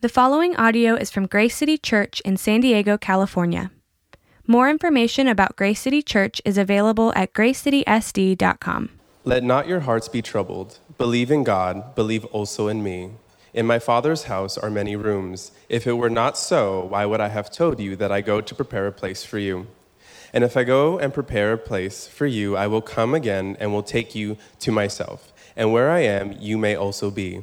The following audio is from Grace City Church in San Diego, California. More information about Grace City Church is available at gracecitysd.com. Let not your hearts be troubled. Believe in God, believe also in me. In my Father's house are many rooms. If it were not so, why would I have told you that I go to prepare a place for you? And if I go and prepare a place for you, I will come again and will take you to myself. And where I am, you may also be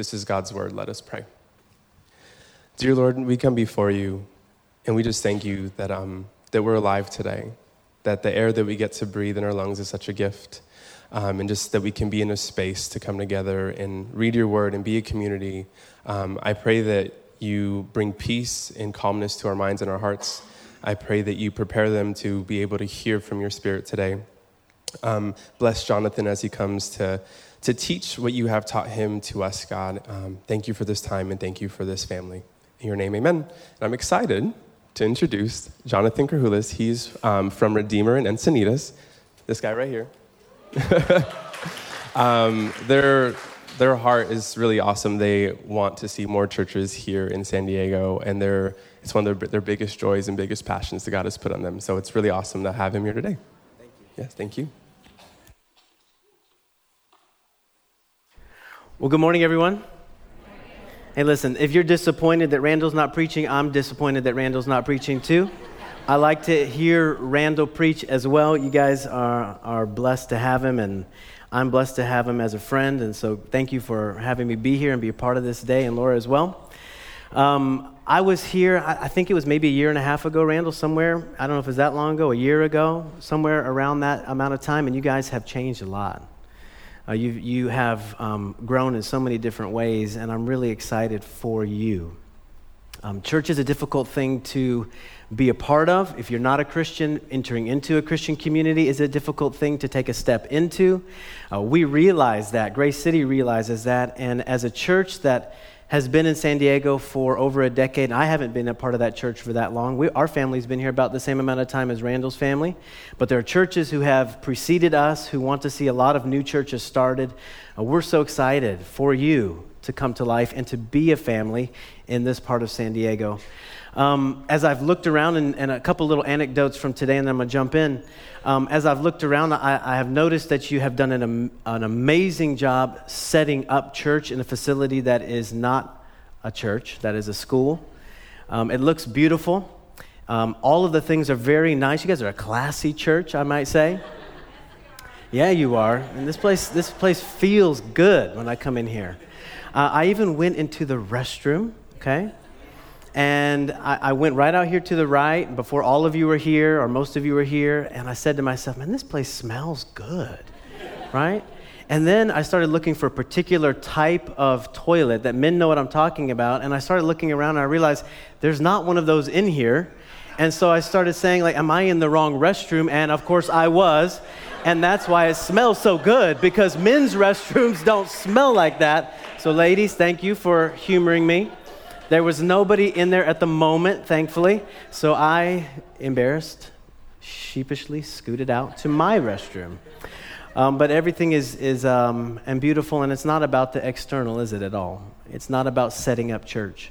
This is God's word. Let us pray. Dear Lord, we come before you and we just thank you that, um, that we're alive today, that the air that we get to breathe in our lungs is such a gift, um, and just that we can be in a space to come together and read your word and be a community. Um, I pray that you bring peace and calmness to our minds and our hearts. I pray that you prepare them to be able to hear from your spirit today. Um, bless Jonathan as he comes to to teach what you have taught him to us, God. Um, thank you for this time and thank you for this family. In your name, amen. And I'm excited to introduce Jonathan Kerhulis. He's um, from Redeemer in Encinitas. This guy right here. um, their, their heart is really awesome. They want to see more churches here in San Diego, and they're, it's one of their, their biggest joys and biggest passions that God has put on them. So it's really awesome to have him here today. Thank you. Yes, thank you. Well, good morning, everyone. Hey, listen, if you're disappointed that Randall's not preaching, I'm disappointed that Randall's not preaching too. I like to hear Randall preach as well. You guys are, are blessed to have him, and I'm blessed to have him as a friend. And so, thank you for having me be here and be a part of this day, and Laura as well. Um, I was here, I, I think it was maybe a year and a half ago, Randall, somewhere. I don't know if it was that long ago, a year ago, somewhere around that amount of time, and you guys have changed a lot. Uh, you, you have um, grown in so many different ways, and I'm really excited for you. Um, church is a difficult thing to be a part of. If you're not a Christian, entering into a Christian community is a difficult thing to take a step into. Uh, we realize that. Grace City realizes that. And as a church that has been in San Diego for over a decade. and I haven't been a part of that church for that long. We, our family's been here about the same amount of time as Randall's family. But there are churches who have preceded us who want to see a lot of new churches started. Uh, we're so excited for you to come to life and to be a family in this part of San Diego. Um, as I've looked around, and, and, a couple little anecdotes from today, and then I'm going to jump in. Um, as I've looked around, I, I, have noticed that you have done an, an amazing job setting up church in a facility that is not a church, that is a school. Um, it looks beautiful. Um, all of the things are very nice. You guys are a classy church, I might say. yeah, you are. And this place, this place feels good when I come in here. Uh, I even went into the restroom, okay? And I, I, went right out here to the right before all of you were here, or most of you were here, and I said to myself, man, this place smells good, right? And then I started looking for a particular type of toilet that men know what I'm talking about, and I started looking around and I realized there's not one of those in here. And so I started saying, like, am I in the wrong restroom? And of course I was. And that's why it smells so good, because men's restrooms don't smell like that. So, ladies, thank you for humoring me. There was nobody in there at the moment, thankfully. So I, embarrassed, sheepishly scooted out to my restroom. Um, but everything is, is um, and beautiful, and it's not about the external, is it at all? It's not about setting up church.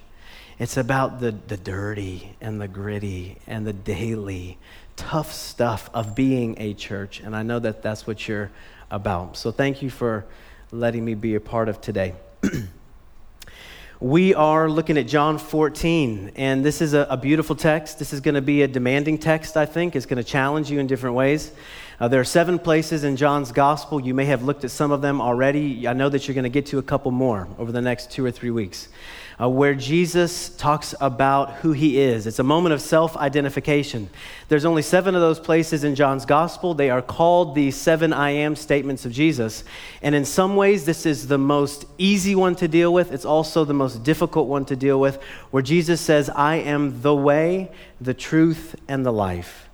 It's about the, the dirty and the gritty and the daily tough stuff of being a church. And I know that that's what you're about. So thank you for letting me be a part of today. We are looking at John 14, and this is a, a beautiful text. This is going to be a demanding text, I think. It's going to challenge you in different ways. Uh, there are seven places in John's gospel. You may have looked at some of them already. I know that you're going to get to a couple more over the next two or three weeks uh, where Jesus talks about who he is. It's a moment of self identification. There's only seven of those places in John's gospel. They are called the seven I am statements of Jesus. And in some ways, this is the most easy one to deal with. It's also the most difficult one to deal with, where Jesus says, I am the way, the truth, and the life.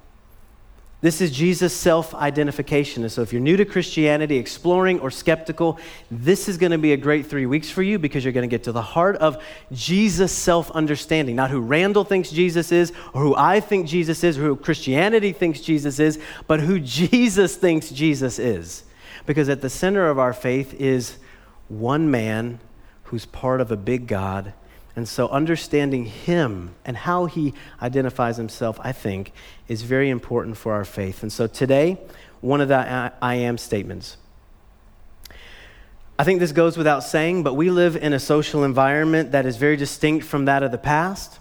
This is Jesus' self identification. And so, if you're new to Christianity, exploring, or skeptical, this is going to be a great three weeks for you because you're going to get to the heart of Jesus' self understanding. Not who Randall thinks Jesus is, or who I think Jesus is, or who Christianity thinks Jesus is, but who Jesus thinks Jesus is. Because at the center of our faith is one man who's part of a big God and so, understanding him and how he identifies himself, I think, is very important for our faith. And so, today, one of the I am statements. I think this goes without saying, but we live in a social environment that is very distinct from that of the past.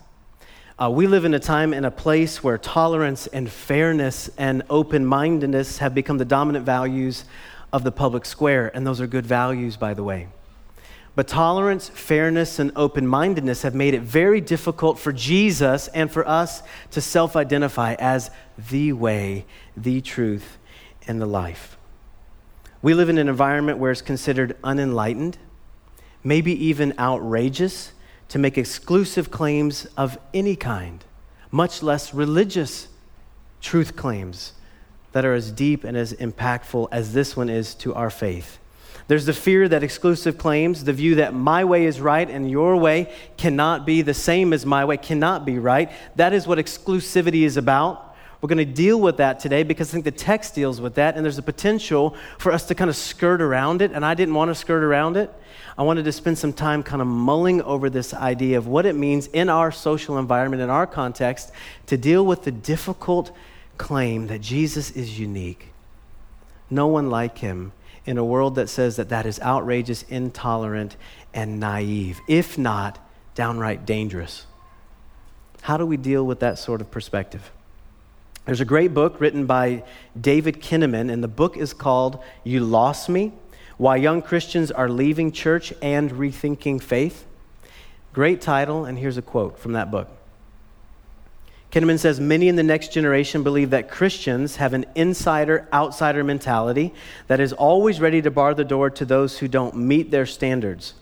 Uh, we live in a time and a place where tolerance and fairness and open mindedness have become the dominant values of the public square, and those are good values, by the way. But tolerance, fairness, and open mindedness have made it very difficult for Jesus and for us to self identify as the way, the truth, and the life. We live in an environment where it's considered unenlightened, maybe even outrageous, to make exclusive claims of any kind, much less religious truth claims that are as deep and as impactful as this one is to our faith. There's the fear that exclusive claims, the view that my way is right and your way cannot be the same as my way, cannot be right. That is what exclusivity is about. We're going to deal with that today because I think the text deals with that, and there's a potential for us to kind of skirt around it, and I didn't want to skirt around it. I wanted to spend some time kind of mulling over this idea of what it means in our social environment, in our context, to deal with the difficult claim that Jesus is unique. No one like him in a world that says that that is outrageous, intolerant, and naive, if not downright dangerous. How do we deal with that sort of perspective? There's a great book written by David Kinnaman, and the book is called You Lost Me Why Young Christians Are Leaving Church and Rethinking Faith. Great title, and here's a quote from that book. Kinnaman says many in the next generation believe that Christians have an insider outsider mentality that is always ready to bar the door to those who don't meet their standards.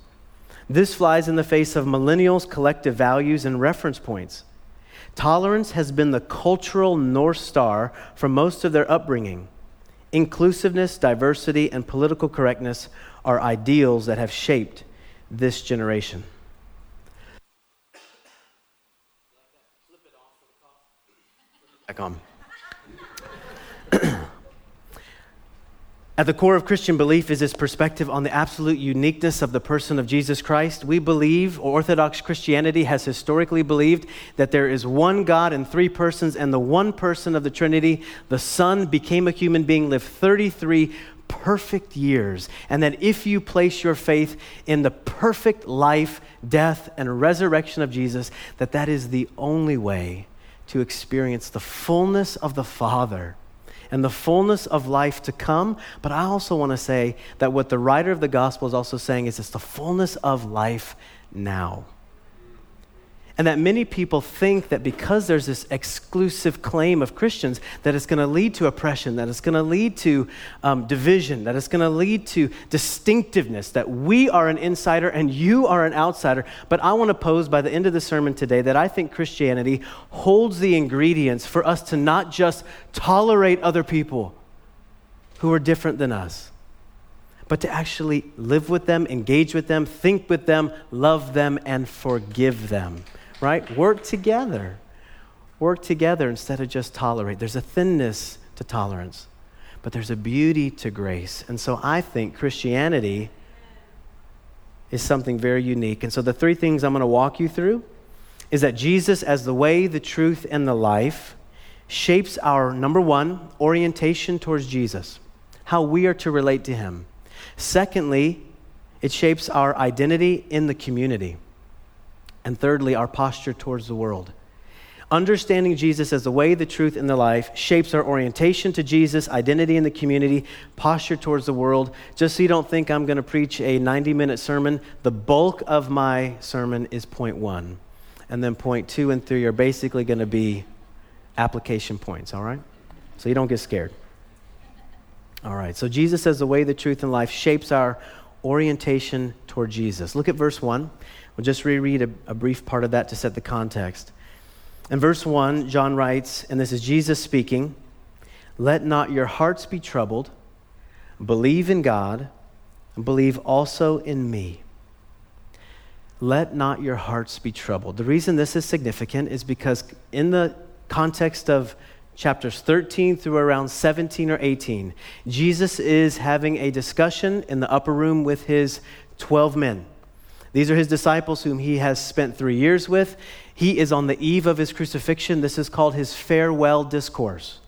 This flies in the face of millennials' collective values and reference points. Tolerance has been the cultural North Star for most of their upbringing. Inclusiveness, diversity, and political correctness are ideals that have shaped this generation. Back on. At the core of Christian belief is this perspective on the absolute uniqueness of the person of Jesus Christ. We believe, or Orthodox Christianity has historically believed, that there is one God in three persons, and the one person of the Trinity, the Son, became a human being, lived 33 perfect years, and that if you place your faith in the perfect life, death, and resurrection of Jesus, that that is the only way to experience the fullness of the Father and the fullness of life to come. But I also want to say that what the writer of the gospel is also saying is it's the fullness of life now. And that many people think that because there's this exclusive claim of Christians, that it's going to lead to oppression, that it's going to lead to um, division, that it's going to lead to distinctiveness, that we are an insider and you are an outsider. But I want to pose by the end of the sermon today that I think Christianity holds the ingredients for us to not just tolerate other people who are different than us but to actually live with them, engage with them, think with them, love them, and forgive them right? Work together. Work together instead of just tolerate. There's a thinness to tolerance, but there's a beauty to grace. And so I think Christianity is something very unique. And so the three things I'm going to walk you through is that Jesus, as the way, the truth, and the life, shapes our number one, orientation towards Jesus, how we are to relate to him. Secondly, it shapes our identity in the community And thirdly, our posture towards the world. Understanding Jesus as the way, the truth, and the life shapes our orientation to Jesus, identity in the community, posture towards the world. Just so you don't think I'm going to preach a 90 minute sermon, the bulk of my sermon is point one. And then point two and three are basically going to be application points, all right? So you don't get scared. All right, so Jesus as the way, the truth, and life shapes our orientation toward Jesus. Look at verse 1. We'll just reread a, a brief part of that to set the context. In verse 1, John writes, and this is Jesus speaking Let not your hearts be troubled. Believe in God, believe also in me. Let not your hearts be troubled. The reason this is significant is because, in the context of chapters 13 through around 17 or 18, Jesus is having a discussion in the upper room with his 12 men. These are his disciples whom he has spent three years with. He is on the eve of his crucifixion. This is called his farewell discourse.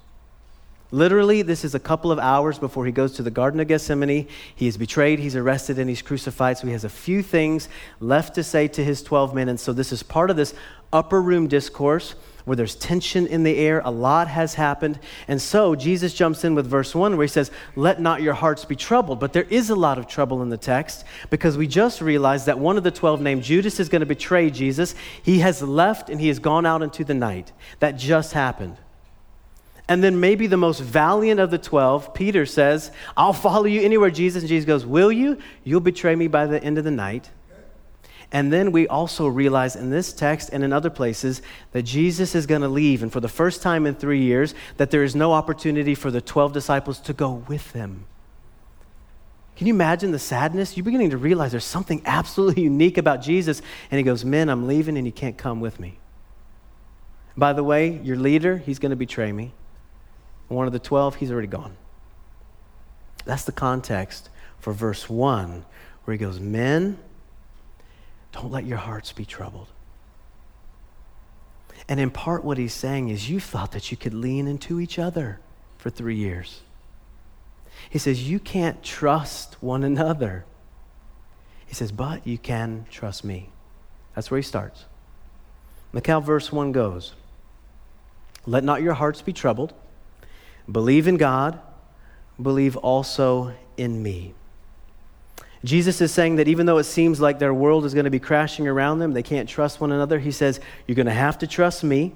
Literally, this is a couple of hours before he goes to the Garden of Gethsemane. He is betrayed, he's arrested, and he's crucified. So he has a few things left to say to his 12 men. And so this is part of this upper room discourse where there's tension in the air. A lot has happened. And so Jesus jumps in with verse 1 where he says, Let not your hearts be troubled. But there is a lot of trouble in the text because we just realized that one of the 12 named Judas is going to betray Jesus. He has left and he has gone out into the night. That just happened. And then maybe the most valiant of the 12, Peter says, I'll follow you anywhere, Jesus. And Jesus goes, Will you? You'll betray me by the end of the night. And then we also realize in this text and in other places that Jesus is going to leave. And for the first time in three years, that there is no opportunity for the 12 disciples to go with him. Can you imagine the sadness? You're beginning to realize there's something absolutely unique about Jesus. And he goes, Men, I'm leaving and you can't come with me. By the way, your leader, he's going to betray me. one of the 12, he's already gone. That's the context for verse 1, where he goes, Men, don't let your hearts be troubled. And in part, what he's saying is, you thought that you could lean into each other for three years. He says, You can't trust one another. He says, But you can trust me. That's where he starts. Look how verse 1 goes Let not your hearts be troubled. Believe in God, believe also in me. Jesus is saying that even though it seems like their world is going to be crashing around them, they can't trust one another. He says, You're going to have to trust me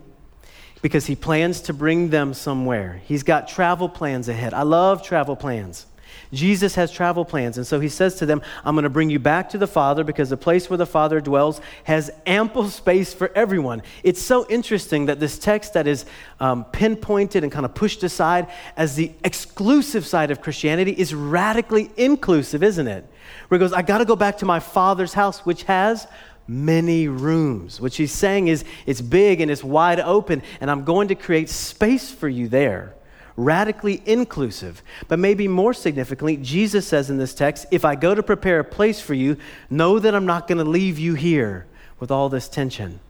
because he plans to bring them somewhere. He's got travel plans ahead. I love travel plans. Jesus has travel plans. And so he says to them, I'm going to bring you back to the Father because the place where the Father dwells has ample space for everyone. It's so interesting that this text that is um, pinpointed and kind of pushed aside as the exclusive side of Christianity is radically inclusive, isn't it? Where he goes, I got to go back to my Father's house, which has many rooms. What he's saying is, it's big and it's wide open, and I'm going to create space for you there radically inclusive. But maybe more significantly, Jesus says in this text, If I go to prepare a place for you, know that I'm not going to leave you here with all this tension.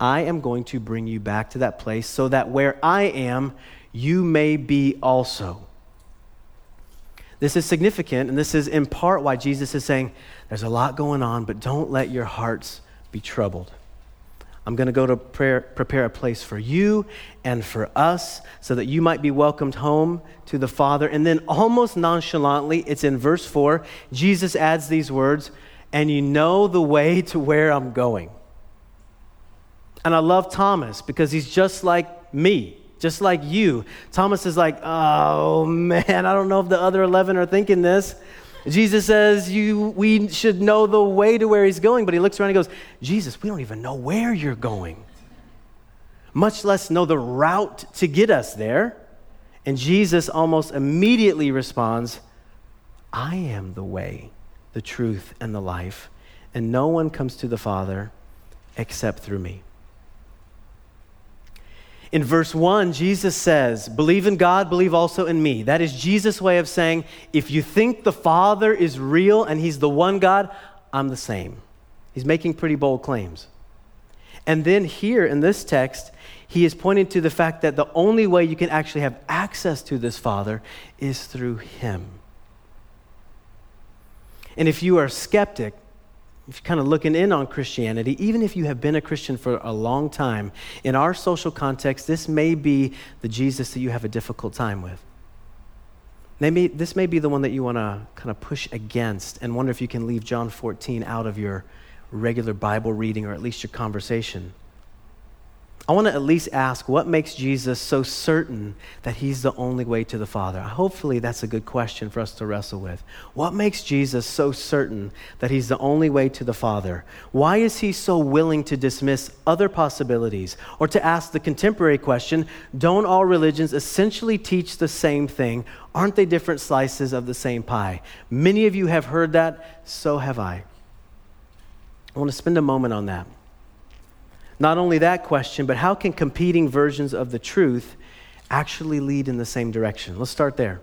I am going to bring you back to that place so that where I am, you may be also. This is significant, and this is in part why Jesus is saying, There's a lot going on, but don't let your hearts be troubled. I'm going to go to prayer, prepare a place for you and for us so that you might be welcomed home to the Father. And then, almost nonchalantly, it's in verse 4, Jesus adds these words, and you know the way to where I'm going. And I love Thomas because he's just like me, just like you. Thomas is like, oh man, I don't know if the other 11 are thinking this. Jesus says you, we should know the way to where he's going, but he looks around and goes, Jesus, we don't even know where you're going, much less know the route to get us there. And Jesus almost immediately responds, I am the way, the truth, and the life, and no one comes to the Father except through me. In verse 1, Jesus says, Believe in God, believe also in me. That is Jesus' way of saying, if you think the Father is real and He's the one God, I'm the same. He's making pretty bold claims. And then here in this text, he is pointing to the fact that the only way you can actually have access to this Father is through Him. And if you are a skeptic, if you're kind of looking in on Christianity, even if you have been a Christian for a long time, in our social context, this may be the Jesus that you have a difficult time with. Maybe this may be the one that you want to kind of push against and wonder if you can leave John 14 out of your regular Bible reading or at least your conversation. I want to at least ask what makes Jesus so certain that he's the only way to the Father? Hopefully, that's a good question for us to wrestle with. What makes Jesus so certain that he's the only way to the Father? Why is he so willing to dismiss other possibilities? Or to ask the contemporary question don't all religions essentially teach the same thing? Aren't they different slices of the same pie? Many of you have heard that, so have I. I want to spend a moment on that. Not only that question, but how can competing versions of the truth actually lead in the same direction? Let's start there.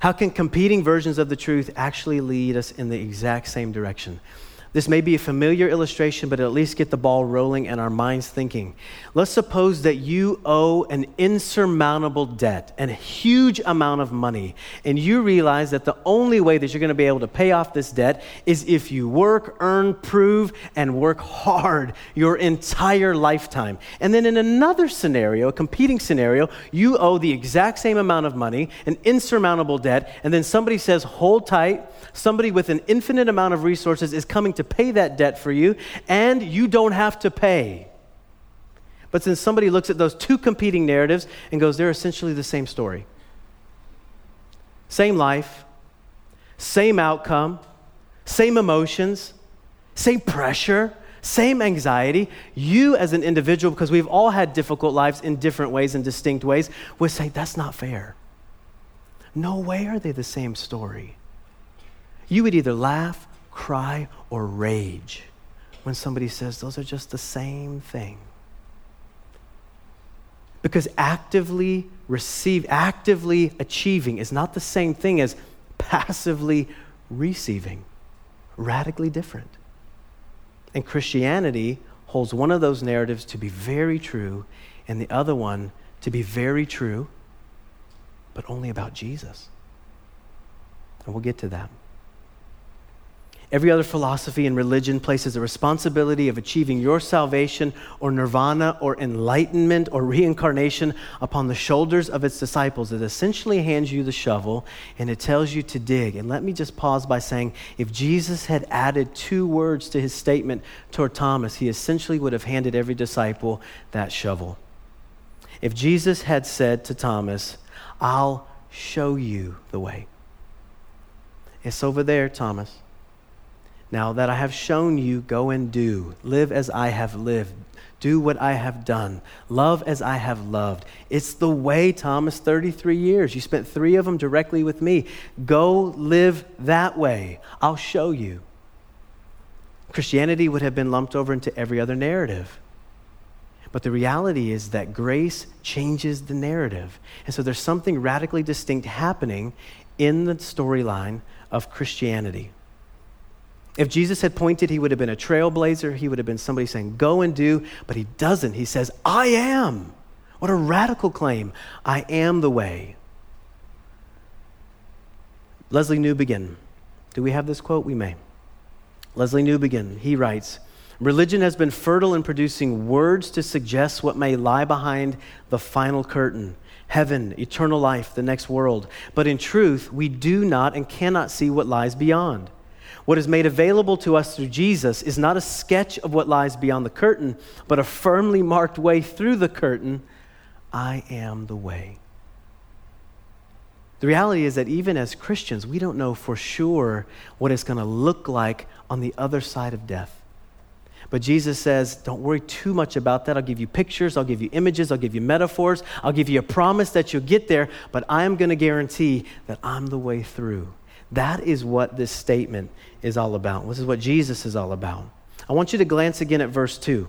How can competing versions of the truth actually lead us in the exact same direction? This may be a familiar illustration, but at least get the ball rolling and our minds thinking. Let's suppose that you owe an insurmountable debt a huge amount of money, and you realize that the only way that you're going to be able to pay off this debt is if you work, earn, prove, and work hard your entire lifetime. And then in another scenario, a competing scenario, you owe the exact same amount of money, an insurmountable debt, and then somebody says, hold tight somebody with an infinite amount of resources is coming to pay that debt for you, and you don't have to pay. But since somebody looks at those two competing narratives and goes, they're essentially the same story, same life, same outcome, same emotions, same pressure, same anxiety. You, as an individual, because we've all had difficult lives in different ways and distinct ways, would say, that's not fair. No way are they the same story you would either laugh, cry, or rage when somebody says those are just the same thing. Because actively receive, actively achieving is not the same thing as passively receiving. Radically different. And Christianity holds one of those narratives to be very true and the other one to be very true, but only about Jesus. And we'll get to that. Every other philosophy and religion places the responsibility of achieving your salvation or nirvana or enlightenment or reincarnation upon the shoulders of its disciples. It essentially hands you the shovel and it tells you to dig. And let me just pause by saying if Jesus had added two words to his statement toward Thomas, he essentially would have handed every disciple that shovel. If Jesus had said to Thomas, I'll show you the way. It's over there, Thomas. Now that I have shown you, go and do. Live as I have lived. Do what I have done. Love as I have loved. It's the way, Thomas, 33 years. You spent three of them directly with me. Go live that way. I'll show you. Christianity would have been lumped over into every other narrative. But the reality is that grace changes the narrative. And so there's something radically distinct happening in the storyline of Christianity. If Jesus had pointed, he would have been a trailblazer. He would have been somebody saying, Go and do, but he doesn't. He says, I am. What a radical claim. I am the way. Lesslie Newbigin. Do we have this quote? We may. Lesslie Newbigin, he writes Religion has been fertile in producing words to suggest what may lie behind the final curtain heaven, eternal life, the next world. But in truth, we do not and cannot see what lies beyond. What is made available to us through Jesus is not a sketch of what lies beyond the curtain, but a firmly marked way through the curtain. I am the way. The reality is that even as Christians, we don't know for sure what it's going to look like on the other side of death. But Jesus says, Don't worry too much about that. I'll give you pictures, I'll give you images, I'll give you metaphors, I'll give you a promise that you'll get there, but I'm going to guarantee that I'm the way through. That is what this statement is all about. This is what Jesus is all about. I want you to glance again at verse 2.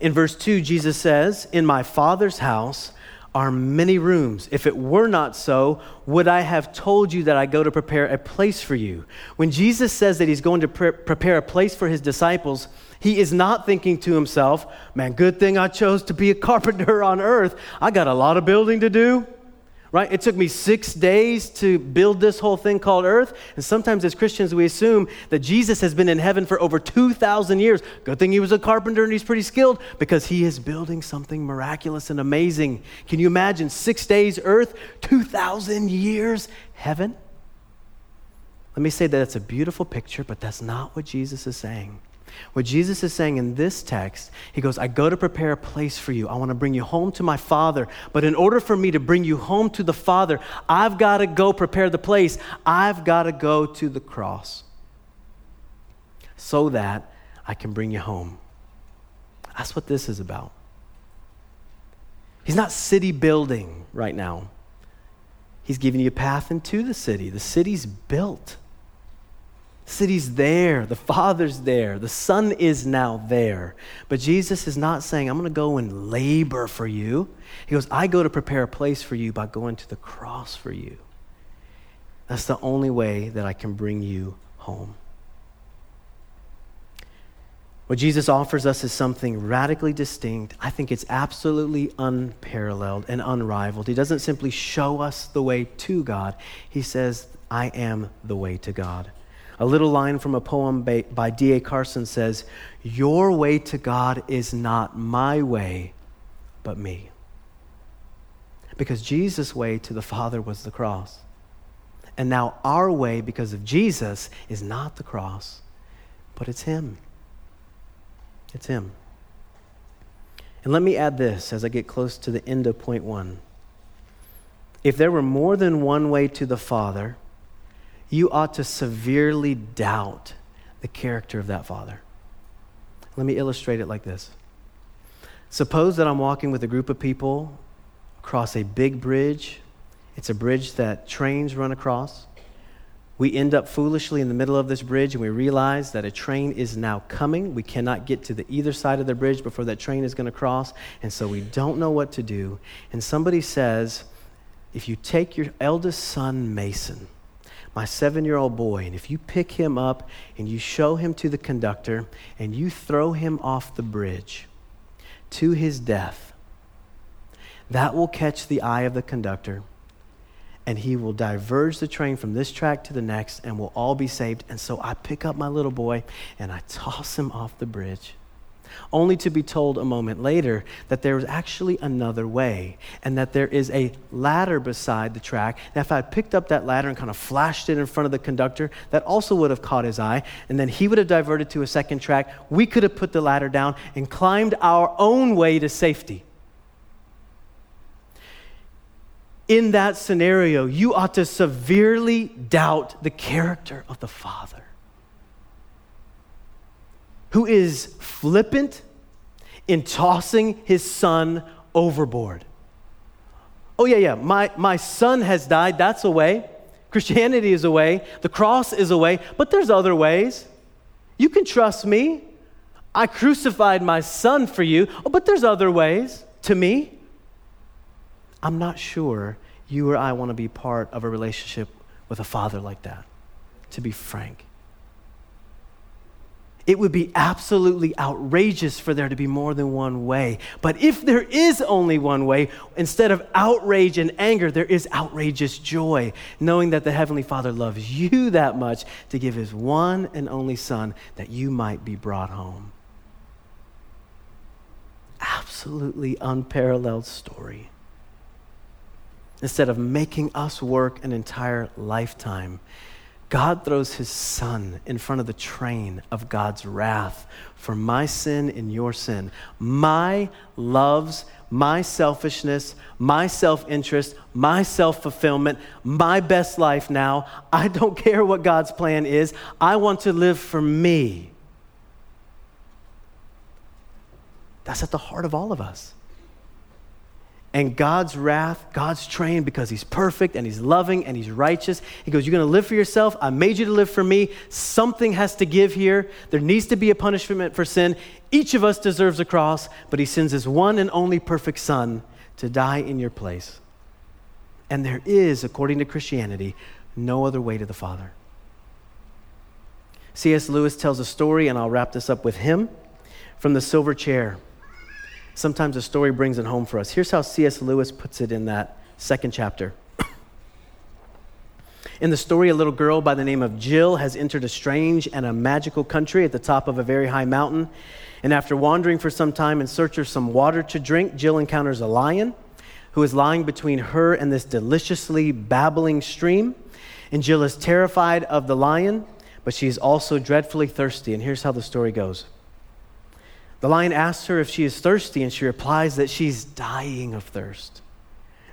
In verse 2, Jesus says, In my Father's house are many rooms. If it were not so, would I have told you that I go to prepare a place for you? When Jesus says that he's going to pre- prepare a place for his disciples, he is not thinking to himself, man, good thing I chose to be a carpenter on earth. I got a lot of building to do. Right? It took me six days to build this whole thing called earth. And sometimes as Christians, we assume that Jesus has been in heaven for over 2,000 years. Good thing he was a carpenter and he's pretty skilled because he is building something miraculous and amazing. Can you imagine six days earth, 2,000 years heaven? Let me say that it's a beautiful picture, but that's not what Jesus is saying. What Jesus is saying in this text, he goes, I go to prepare a place for you. I want to bring you home to my Father. But in order for me to bring you home to the Father, I've got to go prepare the place. I've got to go to the cross so that I can bring you home. That's what this is about. He's not city building right now. He's giving you a path into the city. The city's built city's there, the Father's there, the Son is now there. But Jesus is not saying, I'm going to go and labor for you. He goes, I go to prepare a place for you by going to the cross for you. That's the only way that I can bring you home. What Jesus offers us is something radically distinct. I think it's absolutely unparalleled and unrivaled. He doesn't simply show us the way to God, He says, I am the way to God. A little line from a poem by, by D.A. Carson says, Your way to God is not my way, but me. Because Jesus' way to the Father was the cross. And now our way, because of Jesus, is not the cross, but it's Him. It's Him. And let me add this as I get close to the end of point one. If there were more than one way to the Father, you ought to severely doubt the character of that father. Let me illustrate it like this. Suppose that I'm walking with a group of people across a big bridge. It's a bridge that trains run across. We end up foolishly in the middle of this bridge and we realize that a train is now coming. We cannot get to the either side of the bridge before that train is going to cross. And so we don't know what to do. And somebody says, if you take your eldest son, Mason, my seven year old boy, and if you pick him up and you show him to the conductor and you throw him off the bridge to his death, that will catch the eye of the conductor and he will diverge the train from this track to the next and we'll all be saved. And so I pick up my little boy and I toss him off the bridge only to be told a moment later that there is actually another way and that there is a ladder beside the track. And if I had picked up that ladder and kind of flashed it in front of the conductor, that also would have caught his eye. And then he would have diverted to a second track. We could have put the ladder down and climbed our own way to safety. In that scenario, you ought to severely doubt the character of the Father who is flippant in tossing his son overboard. Oh, yeah, yeah, my, my son has died. That's a way. Christianity is a way. The cross is a way, but there's other ways. You can trust me. I crucified my son for you, oh, but there's other ways to me. I'm not sure you or I want to be part of a relationship with a father like that, to be frank. It would be absolutely outrageous for there to be more than one way. But if there is only one way, instead of outrage and anger, there is outrageous joy, knowing that the Heavenly Father loves you that much to give His one and only Son that you might be brought home. Absolutely unparalleled story. Instead of making us work an entire lifetime, God throws his son in front of the train of God's wrath for my sin and your sin. My loves, my selfishness, my self interest, my self fulfillment, my best life now. I don't care what God's plan is. I want to live for me. That's at the heart of all of us and God's wrath, God's train, because He's perfect and He's loving and He's righteous. He goes, You're going to live for yourself. I made you to live for me. Something has to give here. There needs to be a punishment for sin. Each of us deserves a cross, but He sends His one and only perfect Son to die in your place. And there is, according to Christianity, no other way to the Father. C.S. Lewis tells a story, and I'll wrap this up with him from the silver chair sometimes a story brings it home for us. Here's how C.S. Lewis puts it in that second chapter. In the story, a little girl by the name of Jill has entered a strange and a magical country at the top of a very high mountain. And after wandering for some time in search of some water to drink, Jill encounters a lion who is lying between her and this deliciously babbling stream. And Jill is terrified of the lion, but she's also dreadfully thirsty. And here's how the story goes The lion asks her if she is thirsty, and she replies that she's dying of thirst.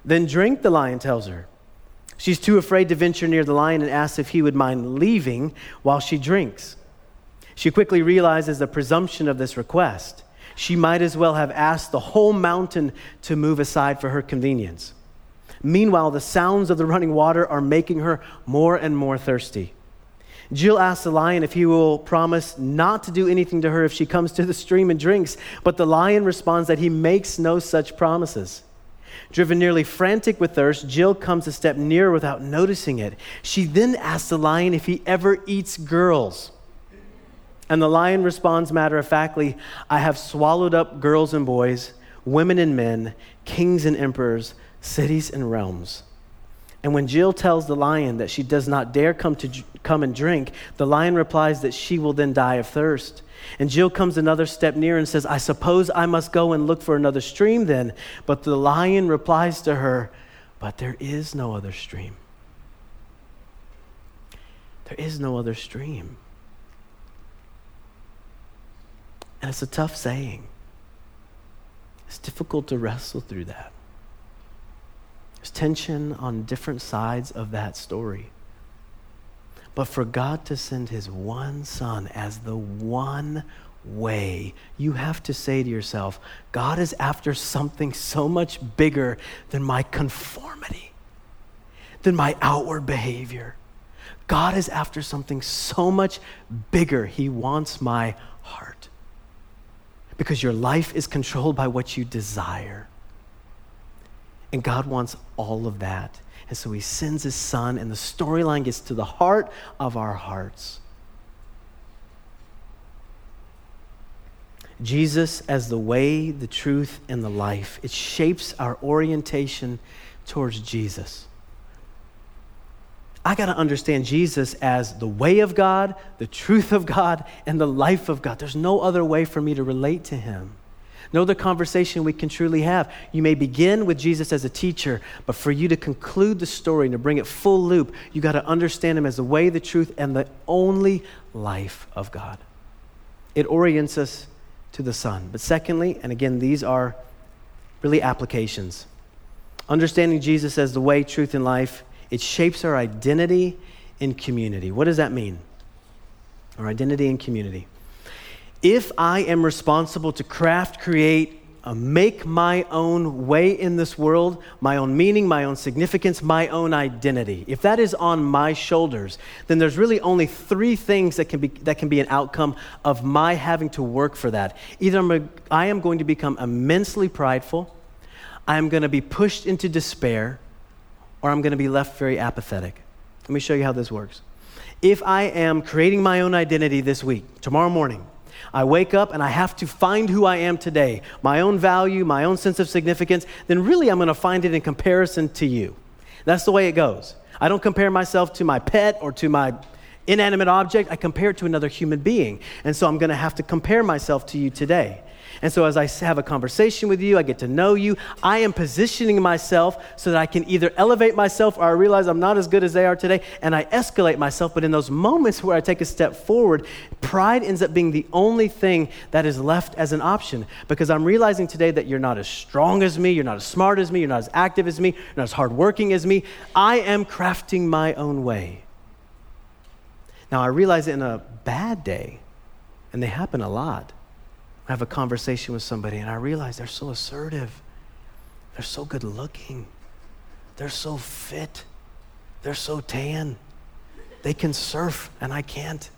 Then drink, the lion tells her. She's too afraid to venture near the lion and asks if he would mind leaving while she drinks. She quickly realizes the presumption of this request. She might as well have asked the whole mountain to move aside for her convenience. Meanwhile, the sounds of the running water are making her more and more thirsty. Jill asks the lion if he will promise not to do anything to her if she comes to the stream and drinks, but the lion responds that he makes no such promises. Driven nearly frantic with thirst, Jill comes a step nearer without noticing it. She then asks the lion if he ever eats girls. And the lion responds matter of factly I have swallowed up girls and boys, women and men, kings and emperors, cities and realms. And when Jill tells the lion that she does not dare come, to, come and drink, the lion replies that she will then die of thirst. And Jill comes another step near and says, I suppose I must go and look for another stream then. But the lion replies to her, But there is no other stream. There is no other stream. And it's a tough saying. It's difficult to wrestle through that. There's tension on different sides of that story. But for God to send his one son as the one way, you have to say to yourself, God is after something so much bigger than my conformity, than my outward behavior. God is after something so much bigger. He wants my heart. Because your life is controlled by what you desire. And God wants all of that. And so he sends his son, and the storyline gets to the heart of our hearts. Jesus as the way, the truth, and the life. It shapes our orientation towards Jesus. I got to understand Jesus as the way of God, the truth of God, and the life of God. There's no other way for me to relate to him no other conversation we can truly have. You may begin with Jesus as a teacher, but for you to conclude the story and to bring it full loop, you got to understand him as the way, the truth, and the only life of God. It orients us to the Son. But secondly, and again, these are really applications. Understanding Jesus as the way, truth, and life, it shapes our identity in community. What does that mean? Our identity in community if I am responsible to craft, create, uh, make my own way in this world, my own meaning, my own significance, my own identity, if that is on my shoulders, then there's really only three things that can be, that can be an outcome of my having to work for that. Either I'm a, I am going to become immensely prideful, I am going to be pushed into despair, or I'm going to be left very apathetic. Let me show you how this works. If I am creating my own identity this week, tomorrow morning, I wake up and I have to find who I am today, my own value, my own sense of significance, then really I'm going to find it in comparison to you. That's the way it goes. I don't compare myself to my pet or to my inanimate object, I compare it to another human being. And so I'm going to have to compare myself to you today. And so, as I have a conversation with you, I get to know you, I am positioning myself so that I can either elevate myself or I realize I'm not as good as they are today and I escalate myself. But in those moments where I take a step forward, pride ends up being the only thing that is left as an option because I'm realizing today that you're not as strong as me, you're not as smart as me, you're not as active as me, you're not as hardworking as me. I am crafting my own way. Now, I realize in a bad day, and they happen a lot. Have a conversation with somebody and I realize they're so assertive. They're so good looking. They're so fit. They're so tan. They can surf and I can't.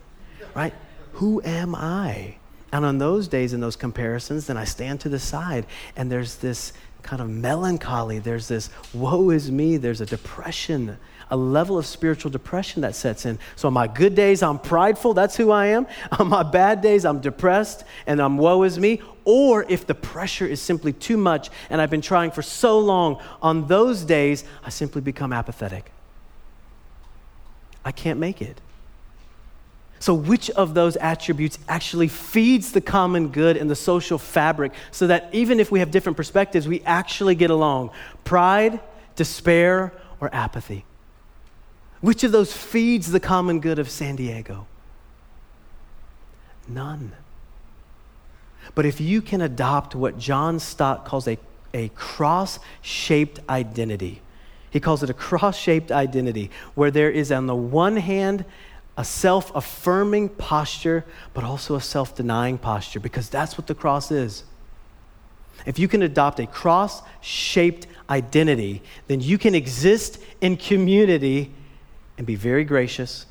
Right? Who am I? And on those days, in those comparisons, then I stand to the side and there's this kind of melancholy. There's this woe is me. There's a depression, a level of spiritual depression that sets in. So, on my good days, I'm prideful. That's who I am. On my bad days, I'm depressed and I'm woe is me. Or if the pressure is simply too much and I've been trying for so long, on those days, I simply become apathetic. I can't make it. So, which of those attributes actually feeds the common good and the social fabric so that even if we have different perspectives, we actually get along? Pride, despair, or apathy? Which of those feeds the common good of San Diego? None. But if you can adopt what John Stott calls a, a cross shaped identity, he calls it a cross shaped identity, where there is, on the one hand, a self affirming posture, but also a self denying posture, because that's what the cross is. If you can adopt a cross shaped identity, then you can exist in community and be very gracious,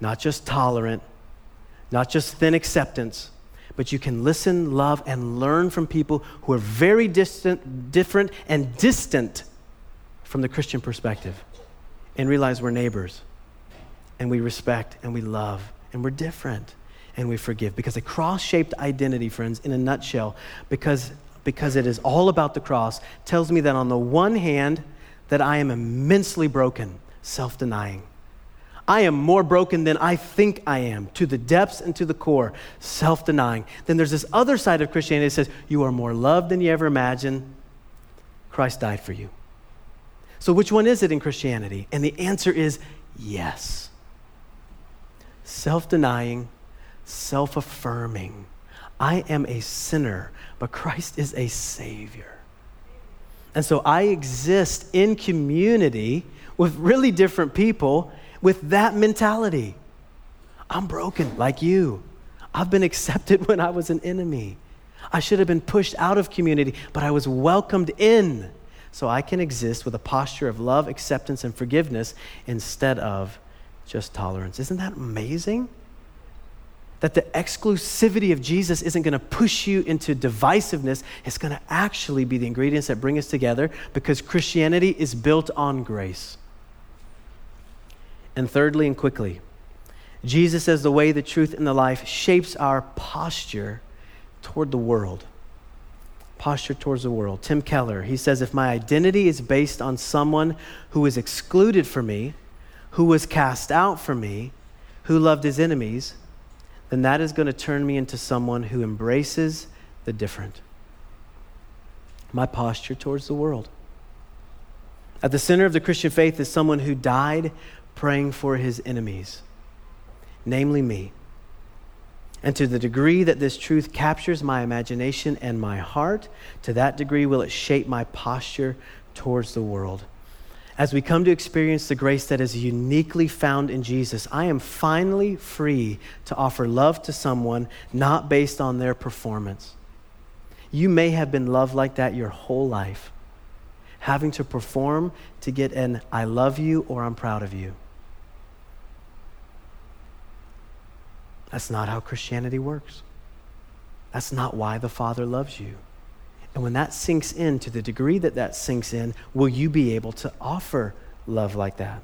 not just tolerant, not just thin acceptance, but you can listen, love, and learn from people who are very distant, different, and distant from the Christian perspective and realize we're neighbors and we respect and we love and we're different and we forgive. Because a cross shaped identity, friends, in a nutshell, because, because it is all about the cross, tells me that on the one hand, that I am immensely broken, self denying. I am more broken than I think I am, to the depths and to the core, self denying. Then there's this other side of Christianity that says, You are more loved than you ever imagined. Christ died for you. So, which one is it in Christianity? And the answer is yes self denying, self affirming. I am a sinner, but Christ is a Savior. And so I exist in community with really different people with that mentality. I'm broken like you. I've been accepted when I was an enemy. I should have been pushed out of community, but I was welcomed in. So I can exist with a posture of love, acceptance, and forgiveness instead of just tolerance. Isn't that amazing? That the exclusivity of Jesus isn't going to push you into divisiveness. It's going to actually be the ingredients that bring us together because Christianity is built on grace. And thirdly and quickly, Jesus as the way, the truth, and the life shapes our posture toward the world. Posture towards the world. Tim Keller, he says, if my identity is based on someone who is excluded from me, who was cast out from me, who loved his enemies, then that is going to turn me into someone who embraces the different. My posture towards the world. At the center of the Christian faith is someone who died praying for his enemies, namely me. And to the degree that this truth captures my imagination and my heart, to that degree will it shape my posture towards the world as we come to experience the grace that is uniquely found in Jesus, I am finally free to offer love to someone not based on their performance. You may have been loved like that your whole life, having to perform to get an I love you or I'm proud of you. That's not how Christianity works. That's not why the Father loves you. And when that sinks in, to the degree that that sinks in, will you be able to offer love like that?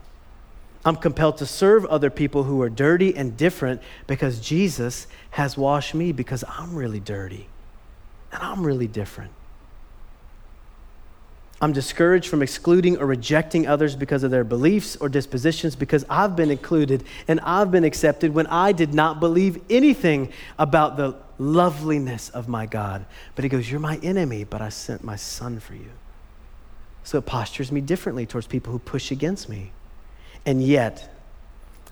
I'm compelled to serve other people who are dirty and different because Jesus has washed me because I'm really dirty and I'm really different. I'm discouraged from excluding or rejecting others because of their beliefs or dispositions because I've been included and I've been accepted when I did not believe anything about the loveliness of my God. But he goes, You're my enemy, but I sent my son for you. So it postures me differently towards people who push against me. And yet,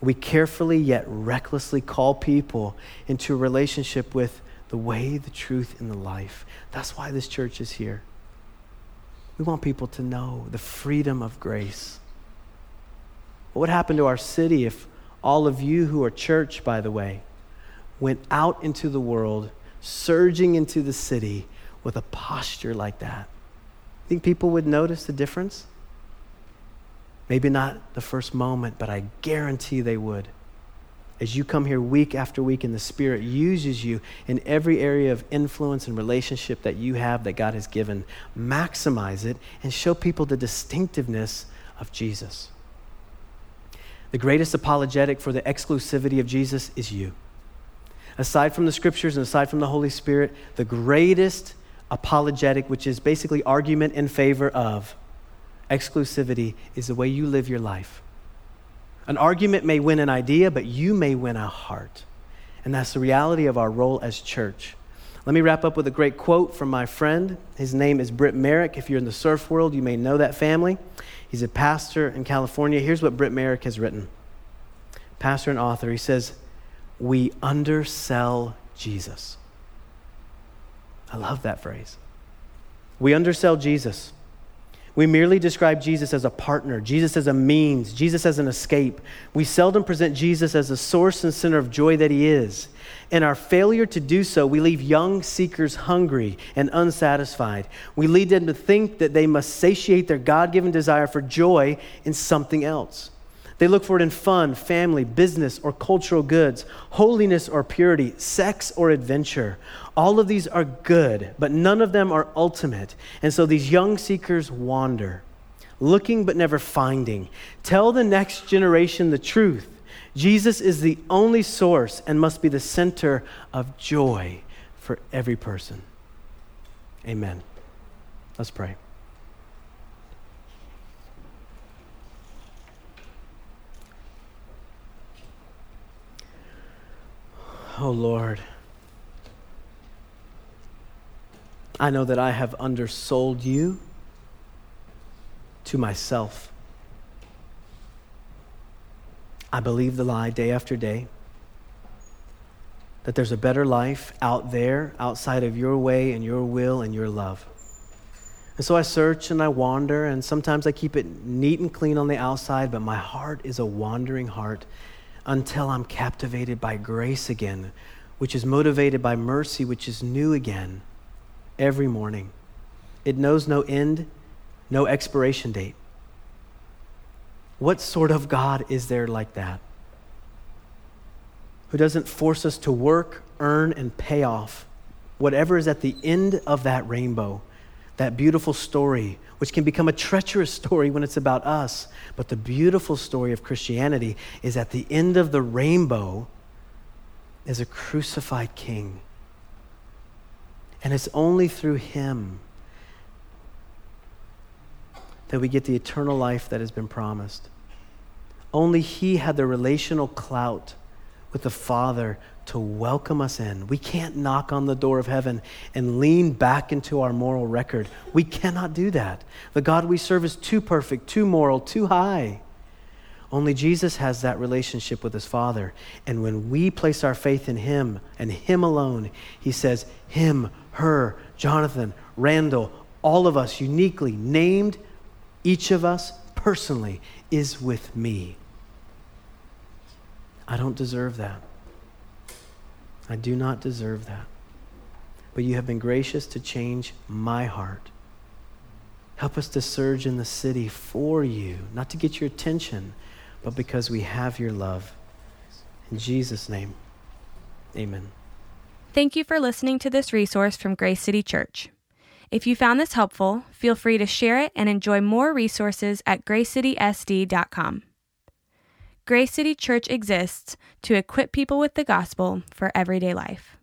we carefully yet recklessly call people into a relationship with the way, the truth, and the life. That's why this church is here. We want people to know the freedom of grace. What would happen to our city if all of you who are church, by the way, went out into the world, surging into the city with a posture like that. Think people would notice the difference? Maybe not the first moment, but I guarantee they would. As you come here week after week and the Spirit uses you in every area of influence and relationship that you have that God has given. Maximize it and show people the distinctiveness of Jesus. The greatest apologetic for the exclusivity of Jesus is you. Aside from the scriptures and aside from the Holy Spirit, the greatest apologetic, which is basically argument in favor of exclusivity, is the way you live your life. An argument may win an idea, but you may win a heart. And that's the reality of our role as church. Let me wrap up with a great quote from my friend. His name is Britt Merrick. If you're in the surf world, you may know that family. He's a pastor in California. Here's what Britt Merrick has written Pastor and author. He says, We undersell Jesus. I love that phrase. We undersell Jesus. We merely describe Jesus as a partner, Jesus as a means, Jesus as an escape. We seldom present Jesus as the source and center of joy that he is. In our failure to do so, we leave young seekers hungry and unsatisfied. We lead them to think that they must satiate their God given desire for joy in something else. They look for it in fun, family, business, or cultural goods, holiness or purity, sex or adventure. All of these are good, but none of them are ultimate. And so these young seekers wander, looking but never finding. Tell the next generation the truth. Jesus is the only source and must be the center of joy for every person. Amen. Let's pray. Oh Lord, I know that I have undersold you to myself. I believe the lie day after day that there's a better life out there outside of your way and your will and your love. And so I search and I wander, and sometimes I keep it neat and clean on the outside, but my heart is a wandering heart until I'm captivated by grace again, which is motivated by mercy, which is new again every morning. It knows no end, no expiration date. What sort of God is there like that? Who doesn't force us to work, earn, and pay off whatever is at the end of that rainbow, that beautiful story, which can become a treacherous story when it's about us. But the beautiful story of Christianity is at the end of the rainbow is a crucified king. And it's only through him that we get the eternal life that has been promised. Only He had the relational clout with the Father to welcome us in. We can't knock on the door of heaven and lean back into our moral record. We cannot do that. The God we serve is too perfect, too moral, too high. Only Jesus has that relationship with his Father. And when we place our faith in him and him alone, he says, Him, her, Jonathan, Randall, all of us uniquely named, each of us personally is with me. I don't deserve that. I do not deserve that. But you have been gracious to change my heart. Help us to surge in the city for you, not to get your attention, but because we have your love. In Jesus' name, amen. Thank you for listening to this resource from Grace City Church. If you found this helpful, feel free to share it and enjoy more resources at gracecitysd.com. Grace City Church exists to equip people with the gospel for everyday life.